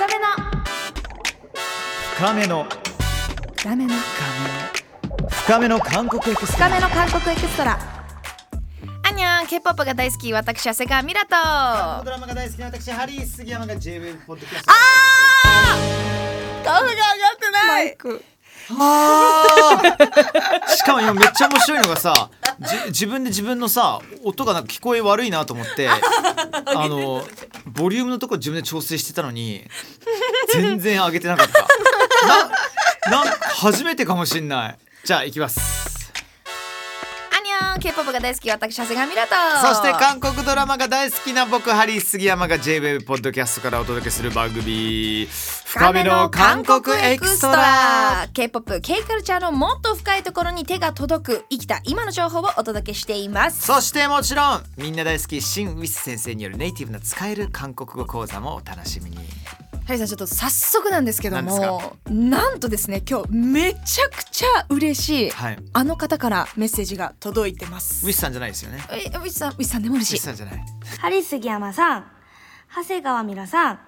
深めの。深めの。深めの。深めの。韓国エクストラ。深めの韓国エクストラ。アンニャン K-POP が大好き私長谷川ミラとあドラマが大好きな私ハリー杉山が J-WAVE ポッドキャスト。ー！顔が上がってない。マイク。あーしかも今めっちゃ面白いのがさ自分で自分のさ音がなんか聞こえ悪いなと思ってあのボリュームのとこ自分で調整してたのに全然上げてなかった。なな初めてかもしんない。じゃあいきます。K-POP が大好き私長谷川ミラとそして韓国ドラマが大好きな僕ハリー杉山が J-WAVE ポッドキャストからお届けする番組深めの韓国エクストラ。K-POP、K カルチャーのもっと深いところに手が届く生きた今の情報をお届けしています。そしてもちろんみんな大好きシン・ウィス先生によるネイティブな使える韓国語講座もお楽しみにハリーさんちょっと早速なんですけど何もなんとですね今日めちゃくちゃ嬉しいはい。あの方からメッセージが届いてます。ウィスさんじゃないですよね。えウィスさんウィスさんでもウィ嬉しいスさんじゃない。ハリスギヤマさん、長谷川ミラさん、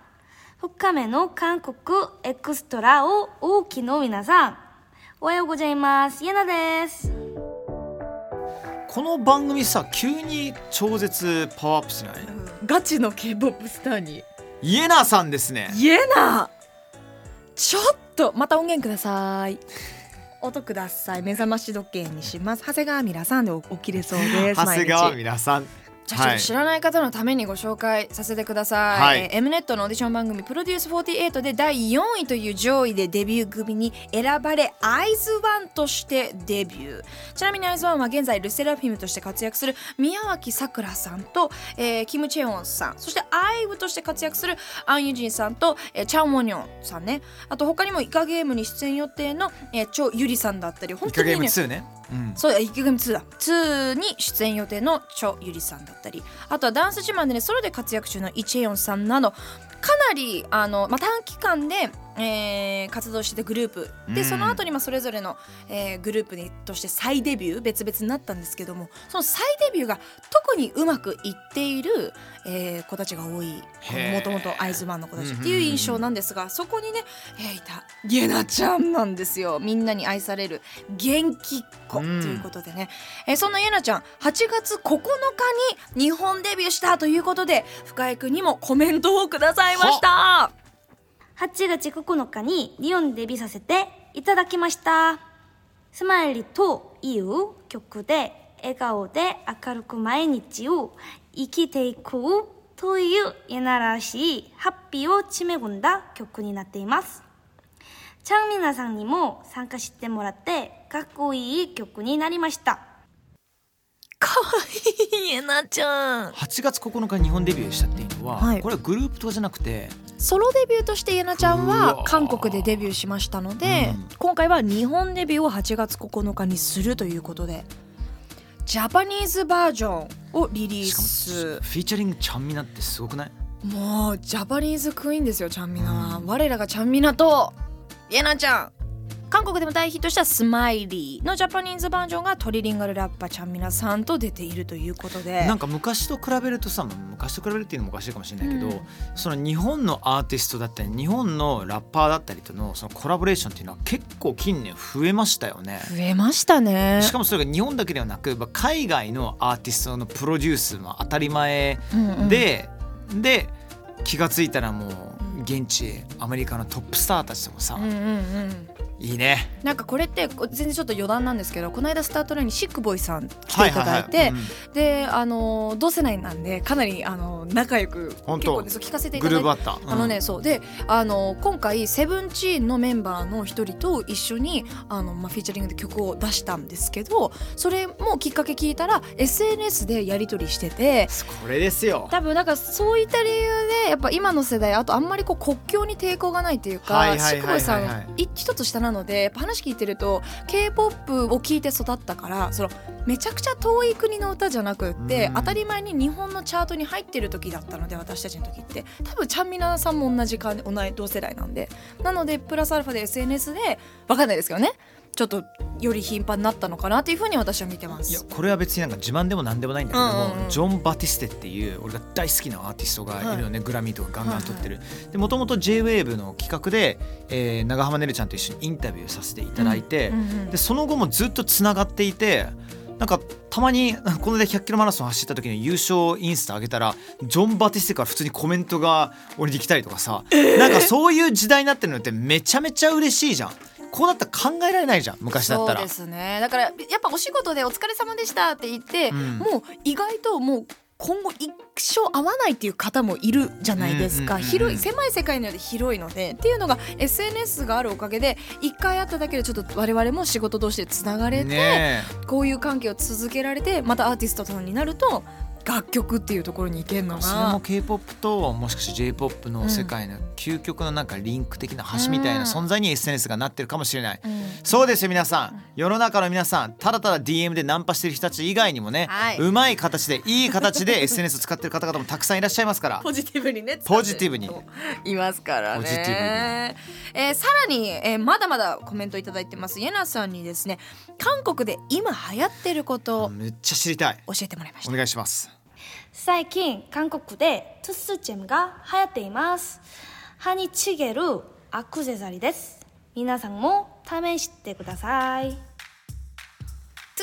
深めの韓国エクストラを大きの皆さん、おはようございます。イエナです。この番組さ急に超絶パワーアップしない？ガチの K-POP スターにイエナさんですね。言えなちょっとまた音源ください。音ください。目覚まし時計にします。長谷川ミラさんで起きれそうです。長谷川毎日皆さんじゃあ知らない方のためにご紹介させてください、はい。えー M ネットのオーディション番組「プロデュース48」で第4位という上位でデビュー組に選ばれアイズワンとしてデビュー。ちなみにアイズワンは現在ルセラフィムとして活躍する宮脇さくらさんと、えーキム・チェウォンさんそしてアイブとして活躍するアン・ユジンさんと、えーチャン・ウォニョンさんね。あと他にもイカゲームに出演予定の、えーチョ・ユリさんだったり本イカゲーム当にね。2ねうん。そうイケゲーム2だ。2に出演予定のチョ・ユリさんだだったりあとはダンス自慢でねソロで活躍中のイ・チェヨンさんなどかなりあの、まあ、短期間で、えー活動してたグループ。うん。でその後にまあそれぞれの、えーグループにとして再デビュー別々になったんですけどもその再デビューが特にうまくいっている、えー子たちが多い。もともとアイズマンの子たちっていう印象なんですがそこにね、えーいたイエナちゃんなんですよ。みんなに愛される元気っ子。ということでね、えーそんなイエナちゃん8月9日に日本デビューしたということで深井くんにもコメントをくださいました8月9日に日本デビューさせていただきました。スマイルという曲で笑顔で明るく毎日を生きていくというエナらしいハッピーを詰め込んだ曲になっています。チャンミナさんにも参加してもらってかっこいい曲になりました。かわいいイエナちゃん8月9日に日本デビューしたっては、はい。これはグループとかじゃなくてソロデビューとしてイエナちゃんうはわ韓国でデビューしましたので、うん。今回は日本デビューを8月9日にするということでジャパニーズバージョンをリリース。フィーチャリングちゃんみなってすごくない？もうジャパニーズクイーンですよちゃんみなは、我らがちゃんみなとイエナちゃん韓国でも大ヒットした「スマイリー」のジャパニーズバージョンがトリリンガルラッパーちゃんみなさんと出ているということで。なんか昔と比べるとさまあ昔と比べるっていうのもおかしいかもしれないけど、うん。その日本のアーティストだったり日本のラッパーだったりとのそのコラボレーションっていうのは結構近年増えましたよね。増えましたね。しかもそれが日本だけではなくまあ海外のアーティストのプロデュースも当たり前うんうん。で、で気がついたらもう現地アメリカのトップスターたちともさ、うんうんうんいいね。なんかこれってこ全然ちょっと余談なんですけどこの間スタートラインにシックボーイさん来ていただいて、はいはいはいうんであの同世代なんでかなりあの仲良く結構ねそう聞かせていたグだいてあった。あのね、そうであの今回セブンチーンのメンバーの一人と一緒にあの、まあ、フィーチャリングで曲を出したんですけどそれもきっかけ聞いたら SNS でやり取りしててこれですよ。多分なんかそういった理由でやっぱ今の世代あとあんまりこう国境に抵抗がないっていうはいかはいはいはいはいシックボーイさんい一つ下なのでやっぱ話聞いてると k p o p を聞いて育ったからそのめちゃくちゃ遠い国の歌じゃなくってうん。当たり前に日本のチャートに入ってる時だったので私たちの時って。多分ちゃんみなさんも同じか同い同世代なんで。なのでプラスアルファで SNS でわかんないですけどねちょっとより頻繁になったのかなというふうに私は見てまいやす。これは別になんか自慢でもなんでもないんだけども、うんうんうん。ジョン・バティステっていう俺が大好きなアーティストがいるよね、グラミーとかガンガン撮ってる、でもともと JWAVE の企画で、えー長濱ねるちゃんと一緒にインタビューさせていただいて、うんうんでその後もずっとつながっていてなんかたまにこの間100キロマラソン走った時に優勝インスタ上げたらジョン・バティステから普通にコメントが俺に来たりとかさ、なんかそういう時代になってるのってめちゃめちゃ嬉しいじゃんこうだったら考えられないじゃん昔だったら。そうですね。だからやっぱお仕事で「お疲れ様でした」って言って、うん。もう意外ともう今後一生会わないっていう方もいるじゃないですか、広い狭い世界なので広いのでっていうのが SNS があるおかげで一回会っただけでちょっと我々も仕事同士でつながれて、ねこういう関係を続けられてまたアーティストとになると楽曲っていうところに行けるのえそれもが K-POP ともしかして J-POP の世界の究極のなんかリンク的な橋みたいな存在に SNS がなってるかもしれない、うん。そうですよ皆さん。世の中の皆さんただただ DM でナンパしてる人たち以外にもね、はい。うまい形でいい形で SNS を使ってる方々もたくさんいらっしゃいますから。ポジティブにねポジティブに。いますからね。ポジティブに。えーさらに、えーまだまだコメントいただいてます。イエナさんにですね韓国で今流行ってること。をめっちゃ知りたい。教えてもらいました。お願いします最近韓国で tooth gem が流行っています。歯につけるアクセサリーです。皆さんも試してください。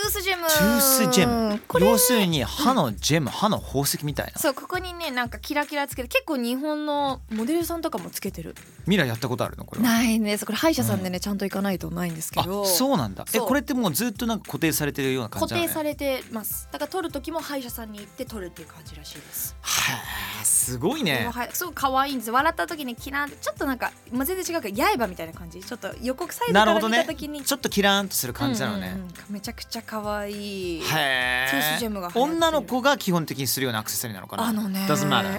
tooth gem。tooth gem要するに歯の gem 歯の宝石みたいな。そうここにねなんかキラキラつけて結構日本のモデルさんとかもつけてる。ミラやったことあるの？これは。ないんですこれ歯医者さんでね、ちゃんと行かないとないんですけあどそうなんだ。えこれってもうずっとなんか固定されてるような感固じなの、ね、定されてます。だから取る時も歯医者さんに行って取るっていう感じらしいです。はあすごいね。はい、すごい可愛いんです。笑った時にキランちょっとなんか、まあ、全然違うけど刃みたいな感じ。ちょっと予告サイズから見た時に、ちょっとキラーンとする感じなのね、うんうんうん。めちゃくちゃ可愛いへトゥースジェムが流行ってる。女の子が基本的にするようなアクセサリーなのかな。あのね。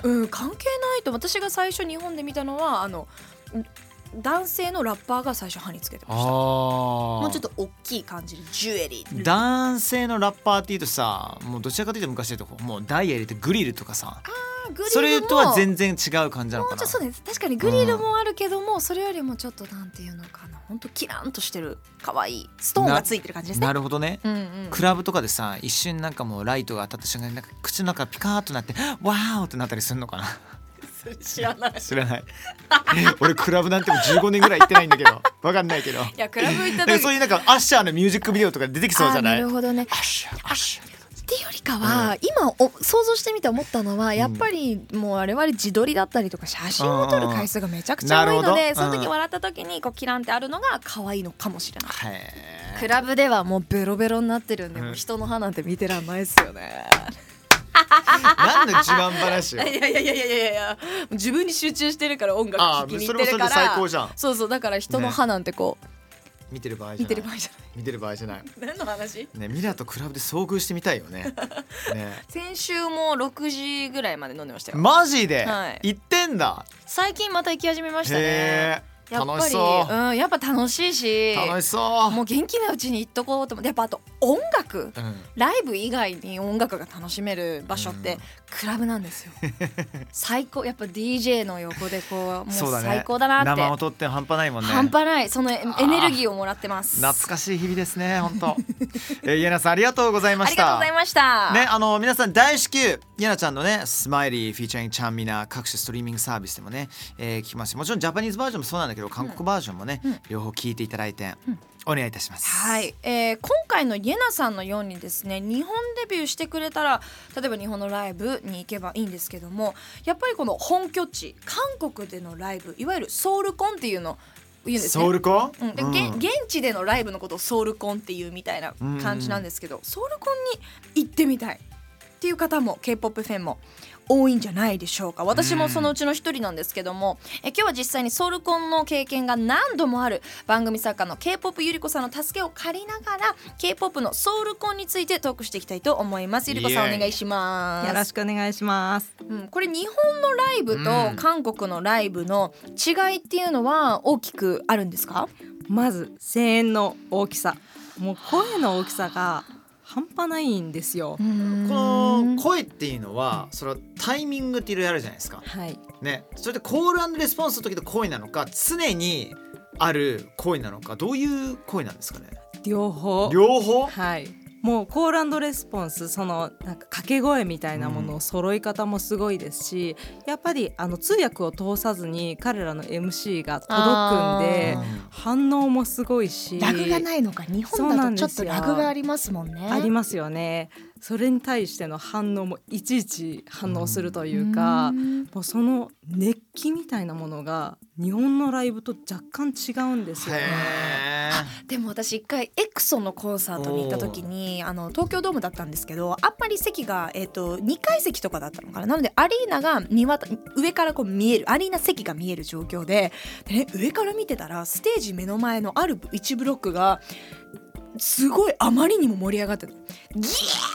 うん関係ないと私が最初日本で見たのはあの男性のラッパーが最初歯につけてました。あもうちょっとと大きい感じでジュエリー。男性のラッパーっていうとさもうどちらかというと昔で言うともうダイヤ入れてグリルとかさグリルもそれとは全然違う感じなのかな？もうちょっとそうです確かにグリルもあるけども、それよりもちょっとなんていうのかな本当キランとしてる可愛いストーンがついてる感じですね。なるほどね、うんうん。クラブとかでさ一瞬なんかもうライトが当たった瞬間になんか口の中ピカーっとなってワーオってなったりするのかな？知らない。知らない。俺クラブなんてもう15年ぐらい行ってないんだけどわかんないけど。いやクラブ行った時そういうなんかアッシャーのミュージックビデオとか出てきそうじゃない？なるほどね。アッシャーアッシャーっていうよりかは、今お想像してみて思ったのはやっぱりもう我々自撮りだったりとか写真を撮る回数がめちゃくちゃ多いのなるほど。でその時うん笑った時にこうキランってあるのが可愛いのかもしれない。へクラブではもうベロベロになってるんで、うん。もう人の歯なんて見てらんないですよね。ー何の自慢話よ。いやいやいやいやいやいや。自分に集中してるから音楽あ聴きに行ってるから。最高じゃん。そうそうだから人の歯なんてこう、見てる場合じゃない。見てる場合じゃ見てる場合じゃない。ない何の話？ねミラとクラブで遭遇してみたいよね。ね。先週も6時ぐらいまで飲んでましたよ、マジで、はい。行ってんだ。最近また行き始めましたね。へえやっぱり楽しそううん、やっぱ楽しいし楽しそう。もう元気なうちに行っとこうと思ってやっぱあと音楽。うん。ライブ以外に音楽が楽しめる場所ってうん。クラブなんですよ。最高。やっぱ DJ の横でこうもそう最高だなって。生音って半端ないもんね。半端ない。そのエエネルギーをもらってます。懐かしい日々ですね本当 えー、イエナさんありがとうございまあした。りがとうございました。ね、あの皆さん大至急イエナちゃんのねスマイリーフィーチャリングチャンミナ各種ストリーミングサービスでもね、えー聞きますしもちろんジャパニーズバージョンもそうなんだけど韓国バージョンもね、うん。両方聞いていただいて、お願いいたします。はい、えー今回のイエナさんのようにですね日本デビューしてくれたら例えば日本のライブに行けばいいんですけどもやっぱりこの本拠地韓国でのライブいわゆるソウルコンっていうのを言うんですね。ソウルコン、うん、で、うん。現現地でのライブのことをソウルコンっていうみたいな感じなんですけど、ソウルコンに行ってみたいっていう方も k p o p ファンも多いんじゃないでしょうか。私もそのうちの一人なんですけども、え今日は実際にソウルコンの経験が何度もある番組作家の k p o p ゆりこさんの助けを借りながら k p o p のソウルコンについてトークしていきたいと思います。ゆりこさんお願いします。よろしくお願いします。うん、これ日本のライブと韓国のライブの違いっていうのは大きくあるんですか、まず声援の大きさ、もう声の大きさが半端ないんですよ。この声っていうのはそれはタイミングっていろいろあるじゃないですか。はい。ね。それでコールレスポンスの時の声なのか常にある声なのかどういう声なんですかね？両方。両方？はいもうコールレスポンスそのなんか掛け声みたいなものを揃い方もすごいですし、やっぱりあの通訳を通さずに彼らの MC が届くんであ反応もすごいし。ラグがないのか日本だとちょっとラグがありますもんね。ありますよねそれに対しての反応もいちいち反応するというか、うん。もうその熱気みたいなものが日本のライブと若干違うんですよね。へでも私一回エクソンのコンサートに行った時にあの東京ドームだったんですけどあんまり席が、えっと2階席とかだったのかな。なのでアリーナが上からこう見えるアリーナ席が見える状況でで、ね、上から見てたらステージ目の前のある1ブロックがすごいあまりにも盛り上がってギャー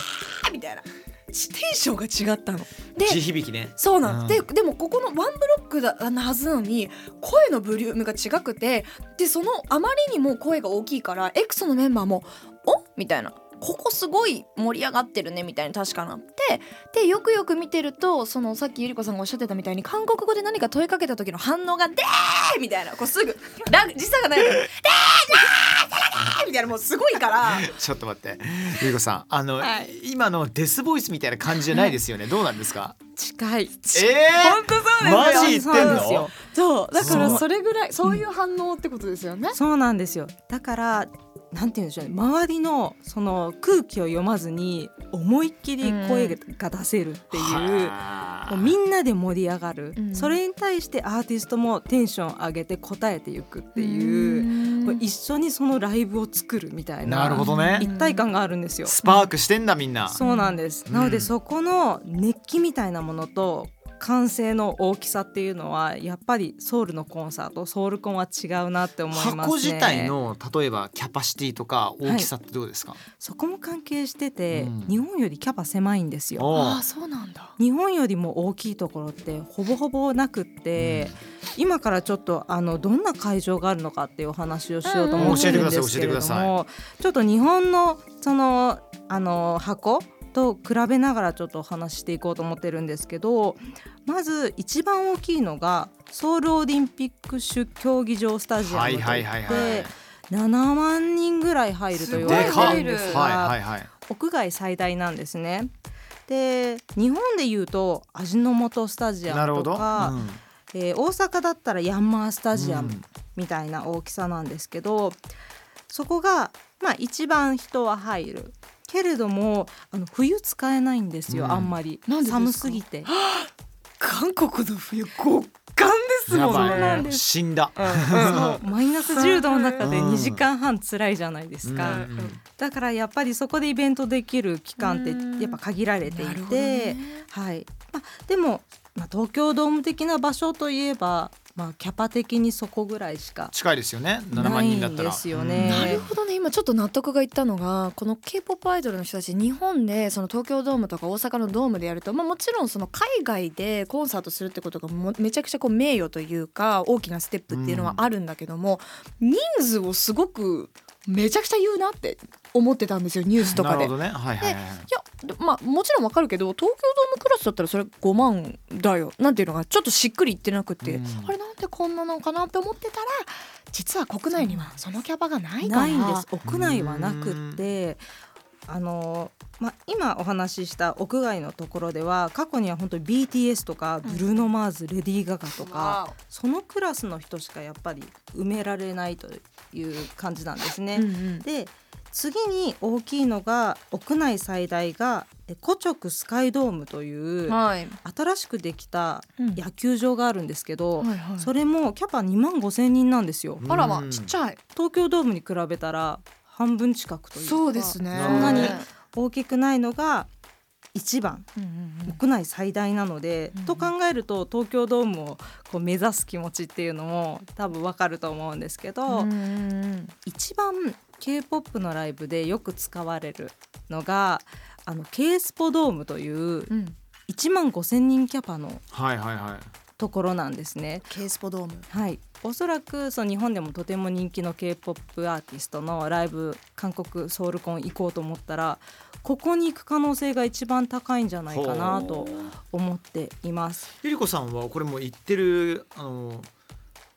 みたいなテンションが違ったの。でー地響きねそうなんうんででもここのワンブロックだなはずなのに声のボリュームが違くてでそのあまりにも声が大きいからエクソのメンバーも「おみたいな。ここすごい盛り上がってるねみたいに確かな。ってでよくよく見てるとそのさっきゆり子さんがおっしゃってたみたいに韓国語で何か問いかけた時の反応が「でー!」みたいなこうすぐ ラ時差がないから「でー!」みたいなもうすごいから。ちょっと待ってゆりこさんあの、はい。今のデスボイスみたいな感じじゃないですよね。どうなんですか？近い。えー、本当そうですよ。マジ言ってんそうなんですよ。のそうだからそれぐらいそういう反応ってことですよね。そうなんですよ。だからなんて言うんでしょうね。周りのその空気を読まずに思いっきり声が出せるっていう、はもうみんなで盛り上がる、うん。それに対してアーティストもテンション上げて応えていくっていう、こう一緒にそのライブを作るみたいななるほどね。一体感があるんですよ。スパークしてんだみんな。そうなんです、うんなのでそこの熱気みたいなものと歓声の大きさっていうのはやっぱりソウルのコンサートソウルコンは違うなって思いますね。箱自体の例えばキャパシティとか大きさってどうですか、そこも関係してて、うん。日本よりキャパ狭いんですよ。ああそうなんだ。日本よりも大きいところってほぼほぼなくって、今からちょっとあのどんな会場があるのかっていうお話をしようと思ってるんですけれどうん。教えてください教えてもちょっと日本のそのあの箱と比べながらちょっとお話ししていこうと思ってるんですけどまず一番大きいのがソウルオリンピック種競技場スタジアムといって、はいはいはいはい。7万人ぐらい入ると言われてるんですが、はいはいはい。屋外最大なんですね。で日本でいうと味の素スタジアムとか、うん。えー大阪だったらヤンマースタジアムうんみたいな大きさなんですけど、そこが、まあ、一番人は入るけれどもあの冬使えないんですよ、うん。あんまり。なんでですか？寒すぎて。韓国の冬極寒ですもんやばいそうなんです。死んだ、そうマイナス10度の中でうん。2時間半辛いじゃないですか、うん。うん。だからやっぱりそこでイベントできる期間ってうん。やっぱ限られていて、ね。はい。まあ、でも、まあ、東京ドーム的な場所といえば、まあ、キャパ的にそこぐらいしか近いですよね。7ない万人だったら。んですよね。なるほどね。今ちょっと納得がいったのがこの k p o p アイドルの人たち日本でその東京ドームとか大阪のドームでやると、まあ、もちろんその海外でコンサートするってことがもめちゃくちゃこう名誉というか大きなステップっていうのはあるんだけども、人数をすごくめちゃくちゃ言うなって思ってたんですよニュースとかで。なるほどね。はいはいはい。いやでまあもちろんわかるけど東京ドームクラスだったらそれ5万だよ。なんていうのがちょっとしっくりいってなくて、うん。あれなんでこんなのかなって思ってたら実は国内にはそのキャパがないから。ないんです。屋内はなくって。あの、まあ、今お話しした屋外のところでは過去には本当に BTS とかブルーノ・マーズ、レディー・ガガとかわそのクラスの人しかやっぱり埋められないという感じなんですね。おうんうん。で次に大きいのが屋内最大がえコチョクスカイドームというはい。新しくできたうん。野球場があるんですけど、はいはい。それもキャパ2万5千人なんですよ。あらまうん。ちっちゃい。東京ドームに比べたら半分近くというかそうですね。そんなに大きくないのが一番うんうん屋内最大なので、うんと考えると東京ドームをこう目指す気持ちっていうのも多分わかると思うんですけど、うんうんうん一番 K-POP のライブでよく使われるのがあの K スポドームといううん。1万5,000人キャパのところなんですね。K スポドーム。はい、おそらくそう日本でもとても人気の K-POP アーティストのライブ韓国ソウルコン行こうと思ったらここに行く可能性が一番高いんじゃないかなと思っています。ゆりこさんはこれもう行ってるあの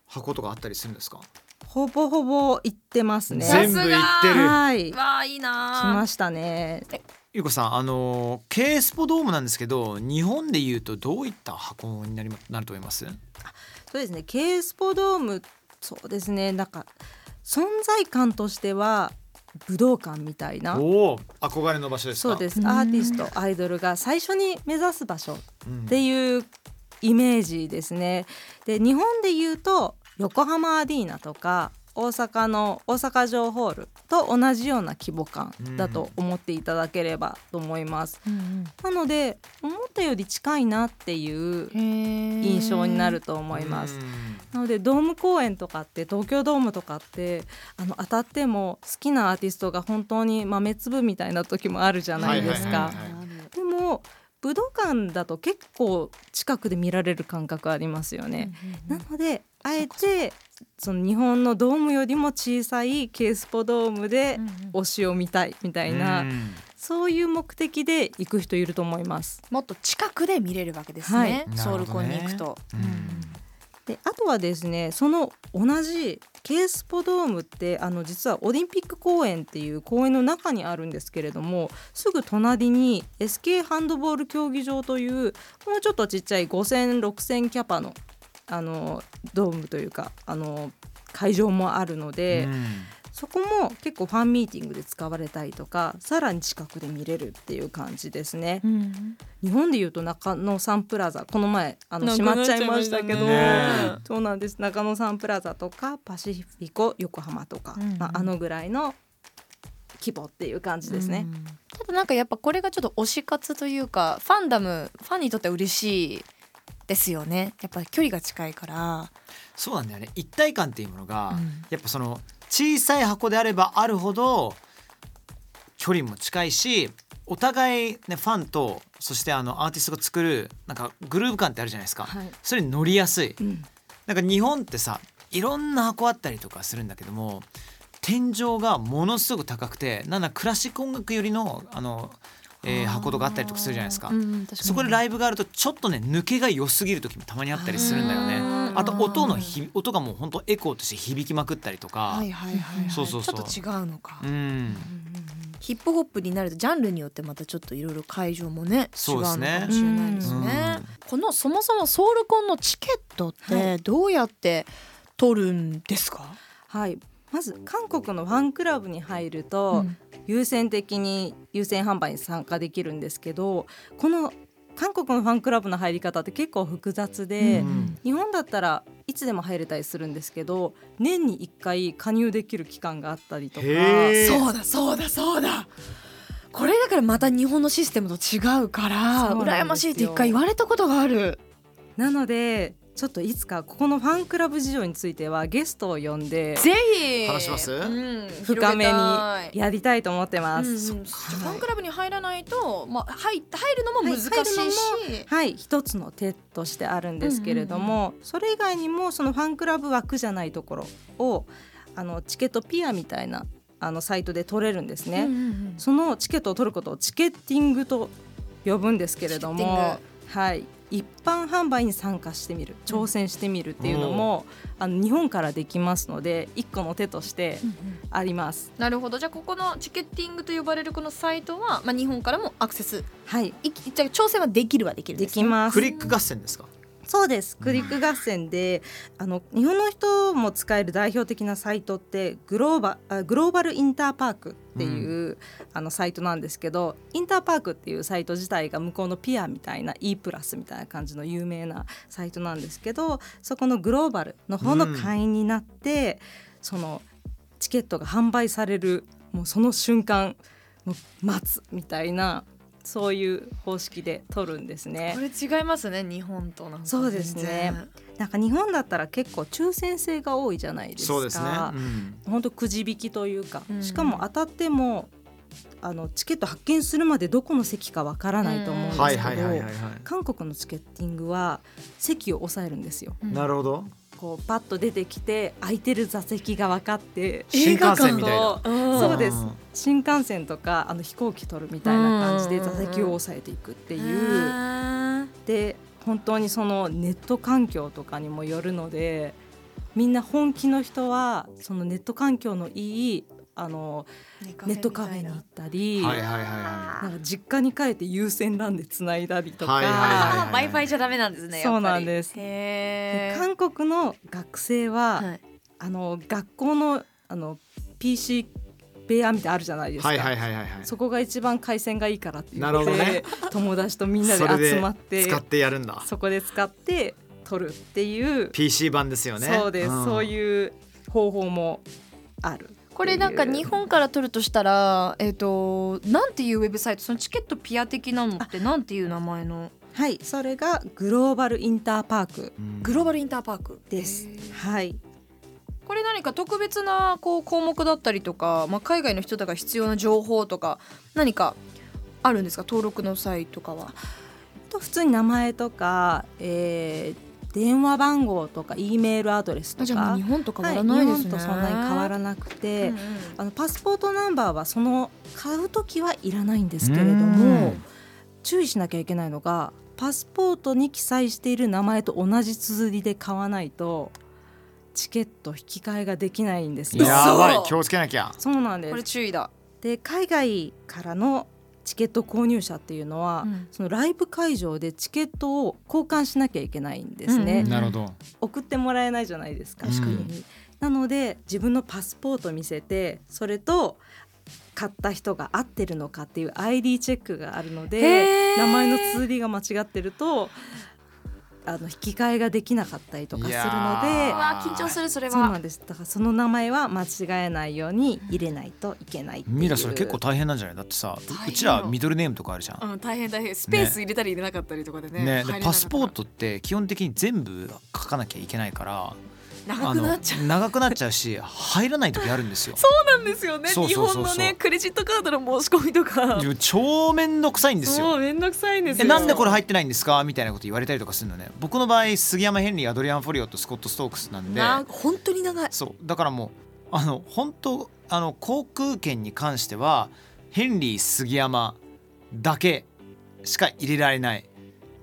箱とかあったりするんですか？ほぼほぼ行ってますね。全部行ってるはい。来わあいいなましたね。ゆうこさんあの K スポドームなんですけど日本でいうとどういった箱になりまなると思います？そうですね。K スポドームそうですね。なんか存在感としては武道館みたいな。おお憧れの場所ですか？そうですうんアーティストアイドルが最初に目指す場所っうんていうイメージですね。で日本で言うと横浜アリーナとか大阪の大阪城ホールと同じような規模感だと思っていただければと思います。なので思ったより近いなっていう印印象になると思います。うんなのでドーム公演とかって東京ドームとかってあの当たっても好きなアーティストが本当に豆粒みたいな時もあるじゃないですかはいはいはい。はいでも武道館だと結構近くで見られる感覚ありますよね。なのであえてその日本のドームよりも小さいケースポドームで推しを見たいみたいな、うん。そういう目的で行く人いると思います。もっと近くで見れるわけですね、はい。ソウルコンに行くと、うん。であとはですねその同じケースポドームってあの実はオリンピック公園っていう公園の中にあるんですけれどもすぐ隣に SK ハンドボール競技場というもうちょっとちっちゃい50006000キャパのあのドームというかあの会場もあるので、うん。そこも結構ファンミーティングで使われたりとかさらに近くで見れるっていう感じですね。日本でいうと中野サンプラザこの前あの閉まっちゃいましたたけど、ね。そうなんです。中野サンプラザとかパシフィコ横浜とか、うんうん。まあ、あのぐらいの規模っていう感じですね。ただなんかやっぱこれがちょっと推し活というかファンダムファンにとっては嬉しいですよね。やっぱ距離が近いから、そうなんだよね。一体感っていうものが、うん。やっぱその小さい箱であればあるほど距離も近いしお互いねファンとそしてあのアーティストが作るなんかグルーヴ感ってあるじゃないですか、はい。それに乗りやすい。うん。なんか日本ってさいろんな箱あったりとかするんだけども天井がものすごく高くてなんだクラシック音楽よりのあの、えー箱とかあったりとかするじゃないですか。うん確かに。そこでライブがあるとちょっとね抜けが良すぎる時もたまにあったりするんだよね。うん。あと音のひ音がもう本当エコーとして響きまくったりとか、はいはいはい、はい、そうそうそう。ちょっと違うのか、うん、ヒップホップになるとジャンルによってまたちょっといろいろ会場もね違そううですね。のかもしれないですね。うん。このそもそもソウルコンのチケットってどうやって取るんですか、はいまず韓国のファンクラブに入ると、うん。優先的に優先販売に参加できるんですけどこの韓国のファンクラブの入り方って結構複雑で、うん。日本だったらいつでも入れたりするんですけど年に1回加入できる期間があったりとか。そうだそうだそうだ。これだからまた日本のシステムと違うから羨ましいって一回言われたことがある。なのでちょっといつかここのファンクラブ事情についてはゲストを呼んでぜひ。話します？うん、深めにやりたいと思ってまうんす。うんファンクラブに入らないと、まあ、入入るのも難しいし、はいはい一つの手としてあるんですけれども、それ以外にもそのファンクラブ枠じゃないところをあのチケットピアみたいなあのサイトで取れるんですね。うんうんうん。そのチケットを取ることをチケッティングと呼ぶんですけれども、はい、一般販売に参加してみる挑戦してみるっていうのも、あの日本からできますので一個の手としてあります。なるほど。じゃあここのチケッティングと呼ばれるこのサイトは、まあ、日本からもアクセス。はい、いじゃあ挑戦はできるはできるんでです、ね、きます。クリック合戦ですか？そうです。クリック合戦であの日本の人も使える代表的なサイトってグローバあグローバルインターパークっていう、あのサイトなんですけどインターパークっていうサイト自体が向こうのピアみたいな E プラスみたいな感じの有名なサイトなんですけどそこのグローバルの方の会員になって、そのチケットが販売されるもうその瞬間もう待つみたいなそういう方式で取るんですねこ。れ違いますね日本となんかそうですねなんか日本だったら結構抽選制が多いじゃないですか。そうですね。うん本当くじ引きというか、うんしかも当たってもあのチケット発見するまでどこの席かわからないと思うんですはいけど韓国のチケッティングは席を抑えるんですよ。い。なるほど。こうパッと出てきて空いてる座席が分かって新幹線みたいな。なそうですん新幹線とかあの飛行機取るみたいな感じで座席を抑えていくっていう。で本当にそのネット環境とかにもよるのでみんな本気の人はそのネット環境のいいあのネットカフェに行ったり、はいはいはいはなんか実家に帰って有線 LAN でつないだりとか、はいはいはいじゃダメなんですねそうなんです。で韓国の学生は、はい。あの学校のあの PC 部屋みたいなのあるじゃないですか、はいはいはいはいはい。そこが一番回線がいいからって言なるほって、どね。友達とみんなで集まって使ってやるんだ。そこで使って撮るっていう、PC 版ですよね。そうです、ん。そういう方法もあるこれなんか日本から取るとしたらえっ、となんていうウェブサイト？そのチケットピア的なのってなんていう名前の？はいそれがグローバルインターパーク。うん。グローバルインターパーク？です。はい。これ何か特別なこう項目だったりとか、まあ、海外の人とか必要な情報とか何かあるんですか？登録の際とかは。と普通に名前とか、えー電話番号とか E メールアドレスとか日本と変わはい、らないですね。日本とそんなに変わらなくて、うんうんあのパスポートナンバーはその買う時はいらないんですけれどもうん注意しなきゃいけないのがパスポートに記載している名前と同じ綴りで買わないとチケット引き換えができないんですよ。やばい気をつけなきゃそうなんでこれす注意だ。で海外からのチケット購入者っていうのは、うん。そのライブ会場でチケットを交換しなきゃいけないんですね。うん。なるほど。送ってもらえないじゃないですか確かに。家に。なので自分のパスポート見せてそれと買った人が合ってるのかっていう ID チェックがあるのへでー。名前の綴りが間違ってるとあの引き換えができなかったりとかするので。緊張するそれは。そうなん。です。だからその名前は間違えないように入れないといけないミラそれ結構大変なんじゃない？だってさうちらミドルネームとかあるじゃん。うん大変大変。スペース入れたり入れなかったりとかでね。ね、入れなかった。でパスポートって基本的に全部書かなきゃいけないから長くなっちゃう。長くなっちゃうし入らない時あるんですよ。そうなんですよね。日本のねクレジットカードの申し込みとか。超めんどくさいんですよ。そうめんどくさいんですなんでこれ入ってないんですか？みたいなこと言われたりとかするのね。僕の場合杉山ヘンリーアドリアン・フォリオとスコット・ストークスなんで。な本当に長い。そう。だからもうあの本当あの航空券に関してはヘンリー杉山だけしか入れられない。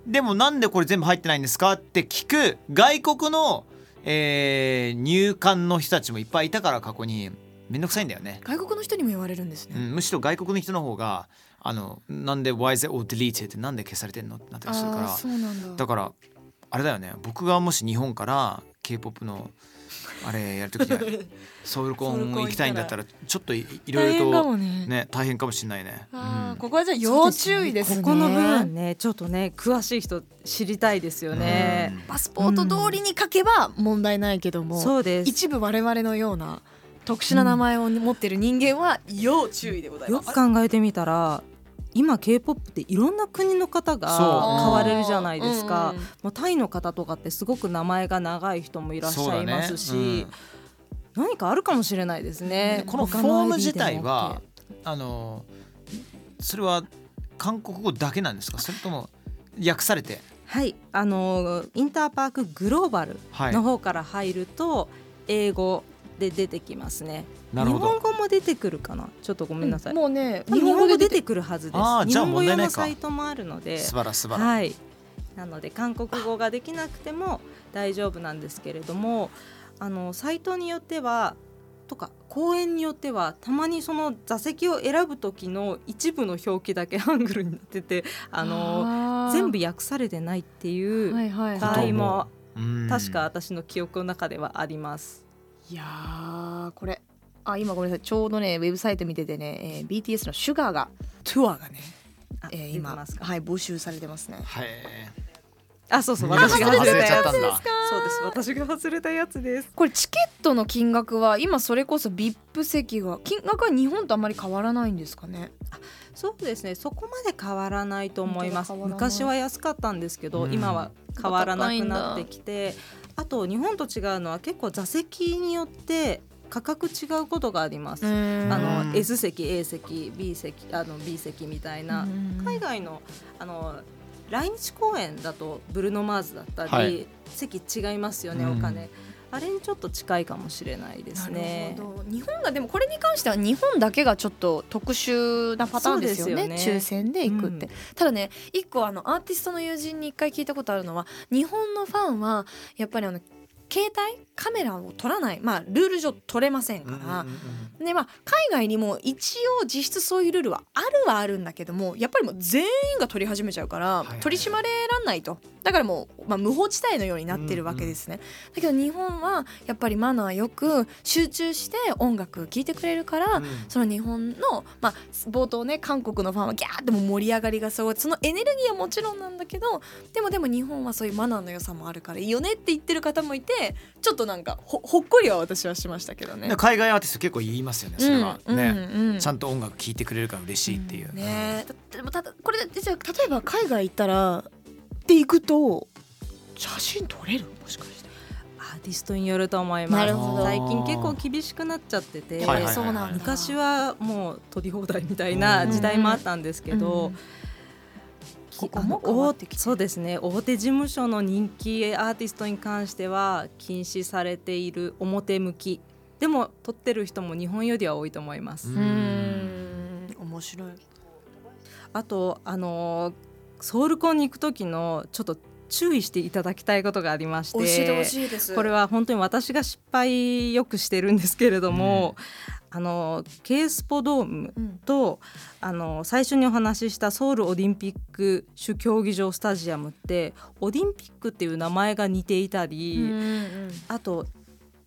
でもなんでこれ全部入ってないんですか？って聞く外国の、えー入管の人たちもいっぱいいたから過去に。めんどくさいんだよね、外国の人にも言われるんですね。うん、むしろ外国の人の方があのなんで Why is it all deleted? ってなんで消されてんのってなったりするから。だからあれだよね。僕がもし日本から K-POP のあれやるときには ソウルコン行きたいんだったらちょっといいろいろともね。ね大変かもしれないね。うんここはじゃあ要注意ですね。ここの部分ねちょっとね詳しい人知りたいですよね。うんパスポート通りに書けば問題ないけども、そうです一部我々のような特殊な名前を持ってる人間は要注意でございよます。く考えてみたら今 K-POP っていろんな国の方が買われるじゃないですか、うんタイの方とかってすごく名前が長い人もいらっしゃいますし、そうだね。何かあるかもしれないですね。うんこのフォーム自体はあのそれは韓国語だけなんですか？それとも訳されて？はい。あのインターパークグローバルはい。の方から入ると英語で出てきますね、なるほど。日本語も出てくるかな？ちょっとごめんなさい、もうね日本語で出てくる。はずです。日本語用のサイトもあるので。素晴らしい素晴はい、なので韓国語ができなくても大丈夫なんですけれどもあのサイトによってはとか公演によってはたまにその座席を選ぶ時の一部の表記だけハングルになっててあの全部訳されてないっていう場はい。合も。うん。確か私の記憶の中ではあります。いやーこれ。あ今ごめんなさい。ちょうどねウェブサイト見ててね、えー BTS のシュガーがツアーがね、あえー、今はい募集されてますね。はいあそうそううん。私が外れた忘れちゃやつったんだそうです。私が外れたやつです。これチケットの金額は今それこそ VIP 席が金額は日本とあまり変わらないんですかね？そうですね。そこまで変わらないと思います。昔は安かったんですけど、うん。今は変わらなくなってきてあと日本と違うのは結構座席によって価格違うことがあります、ああのうん S 席 A 席 B 席あの B 席みたいな、海外のあの来日公演だとブルーノ・マーズだったり、はい。席違いますよね、うん。お金。あれにちょっと近いかもしれないですね。なるほど。日本がでもこれに関しては日本だけがちょっと特殊なパターンですよね。よね。抽選で行くって、うん。ただね一個あのアーティストの友人に一回聞いたことあるのは日本のファンはやっぱりあの携帯カメラを撮らない。まあルール上撮れませんから、うんうんうんでまあ海外にも一応実質そういうルールはあるはあるんだけどもやっぱりもう全員が取り始めちゃうから、取り締まれらんないと。だからもう、まあ、無法地帯のようになってるわけですね、だけど日本はやっぱりマナーよく集中して音楽聴いてくれるから、うん。その日本の、まあ、冒頭ね韓国のファンはギャーってもう盛り上がりがすごい。そのエネルギーはもちろんなんだけどでもでも日本はそういうマナーの良さもあるからいいよねって言ってる方もいてちょっとなんかほほっこりは私はしましたけどね。で海外アーティスト結構言いますよねそれは、うんね、うんうん。ちゃんと音楽聴いてくれるから嬉しいっていう、ねえだでもただこれでじゃあ例えば海外行ったらって行くと写真撮れる？もしかして。アーティストによると思います。なるほど。最近結構厳しくなっちゃってて、はいはいはいそうなんだ。昔はもう取り放題みたいな時代もあったんですけど、うんきここも変わってきてるそうですね。大手事務所の人気アーティストに関しては禁止されている表向き。でも撮ってる人も日本よりは多いと思います、うん。うーん。面白い。あとあのーソウルコンに行く時のちょっと注意していただきたいことがありまして。教えてほしいです。これは本当に私が失敗よくしてるんですけれども、あのケースポドームうん。とあの最初にお話ししたソウルオリンピック主競技場スタジアムってオリンピックっていう名前が似ていたり、うんうんあと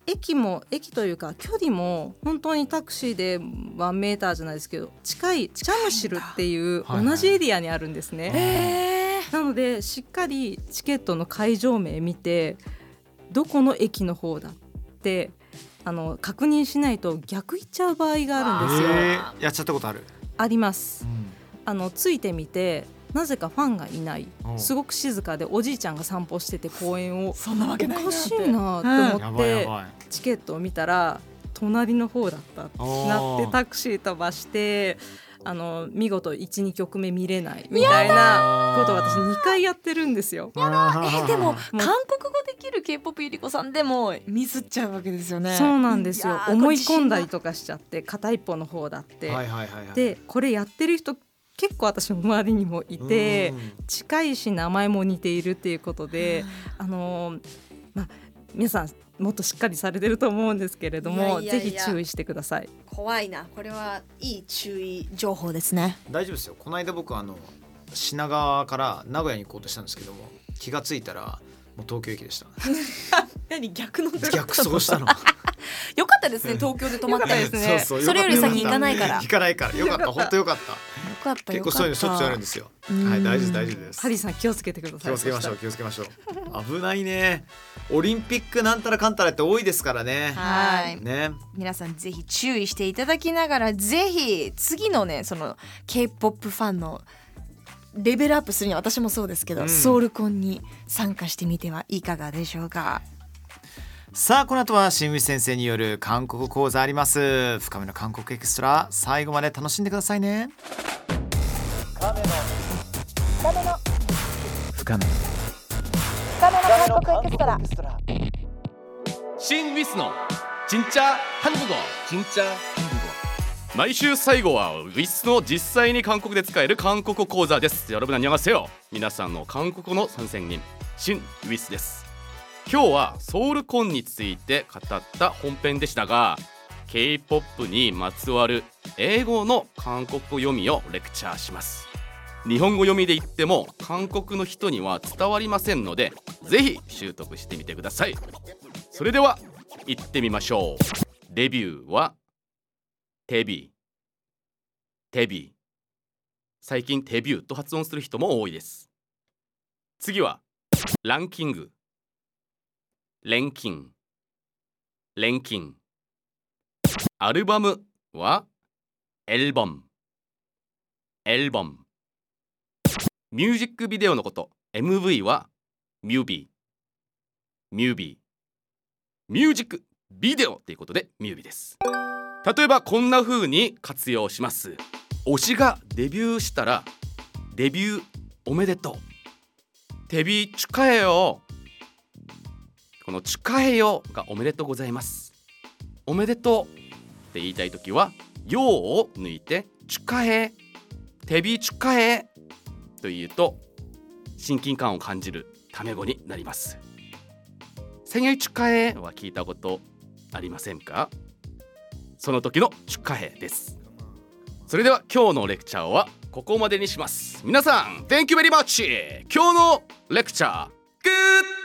駅も駅というか距離も本当にタクシーで1メーターじゃないですけど近いチャムシルっていうはいはい。同じエリアにあるんですね。へえなのでしっかりチケットの会場名見てどこの駅の方だってあの確認しないと逆行っちゃう場合があるんですよ。えー。やっちゃったことある、あります。あのついてみてなぜかファンがいない。すごく静かでおじいちゃんが散歩してて公園を。そんなわけないおかしいなってや思ってチケットを見たら隣の方だった。ってなってタクシー飛ばしてあの見事12曲目見れないみたいなことを私2回やってるんですよ。えでも韓国語できる K-POP ゆり子さんでもミスっちゃうわけですよね。そうなんですよ。思い込んだりことかしちゃって片一方の方だって、はいはいはいはい。でこれやってる人結構私の周りにもいてうん。近いし名前も似ているっていうことであのーまあ皆さんもっとしっかりされてると思うんですけれどもいやいやいや。ぜひ注意してください。怖いな。これはいい注意情報ですね。大丈夫ですよ。この間僕あの品川から名古屋に行こうとしたんですけども気がついたらもう東京駅でした。何逆の逆走したの。よかったですね東京で泊まったですね。そうそう。それより先行かないから。行かないから。よかった。本当よかった。よかった結構そういうのしょっちゅうあるんですよ。はい大丈夫大丈夫です。ハリーさん気をつけてください。気をつけましょうそ気をつけましょう。危ないね。オリンピックなんたらかんたらって多いですからね。はい。ね。皆さんぜひ注意していただきながらぜひ次のねその K-POP ファンのレベルアップするには私もそうですけど、うん。ソウルコンに参加してみてはいかがでしょうかさあこの後は新内先生による韓国講座あります深めの韓国エクストラ最後まで楽しんでくださいね深め新ウィスの진짜 한국어 진짜 한국어毎週最後はウィスの実際に韓国で使える韓国講座です여러분안녕하세요皆さんの韓国語の参戦人新ウィスです 今日はソウルコンについて語った本編でしたが K-POP にまつわる英語の韓国語読みをレクチャーします。日本語読みで言っても韓国の人には伝わりませんのでぜひ習得してみてください。それでは行ってみましょう。レビューはテビ。ーテビ。最近テビューと発音する人も多いです。次はランキング。錬金。錬金。アルバムはエルボムエルボムミュージックビデオのこと。MV はミュービーミュービーミュージックビデオっていうことでミュービーです。例えばこんな風に活用します。推しがデビューしたらデビューおめでとう。デビューチュカエよこの「チュカヘ」が「おめでとうございます」「おめでとう」って言いたい時は「よう」を抜いて「チュカヘ」「手びチュカ」と言うと親近感を感じるタメ語になります。先月チュカヘは聞いたことありませんか？その時の出荷兵です。それでは今日のレクチャーはここまでにします。皆さん Thank you very much 今日のレクチャー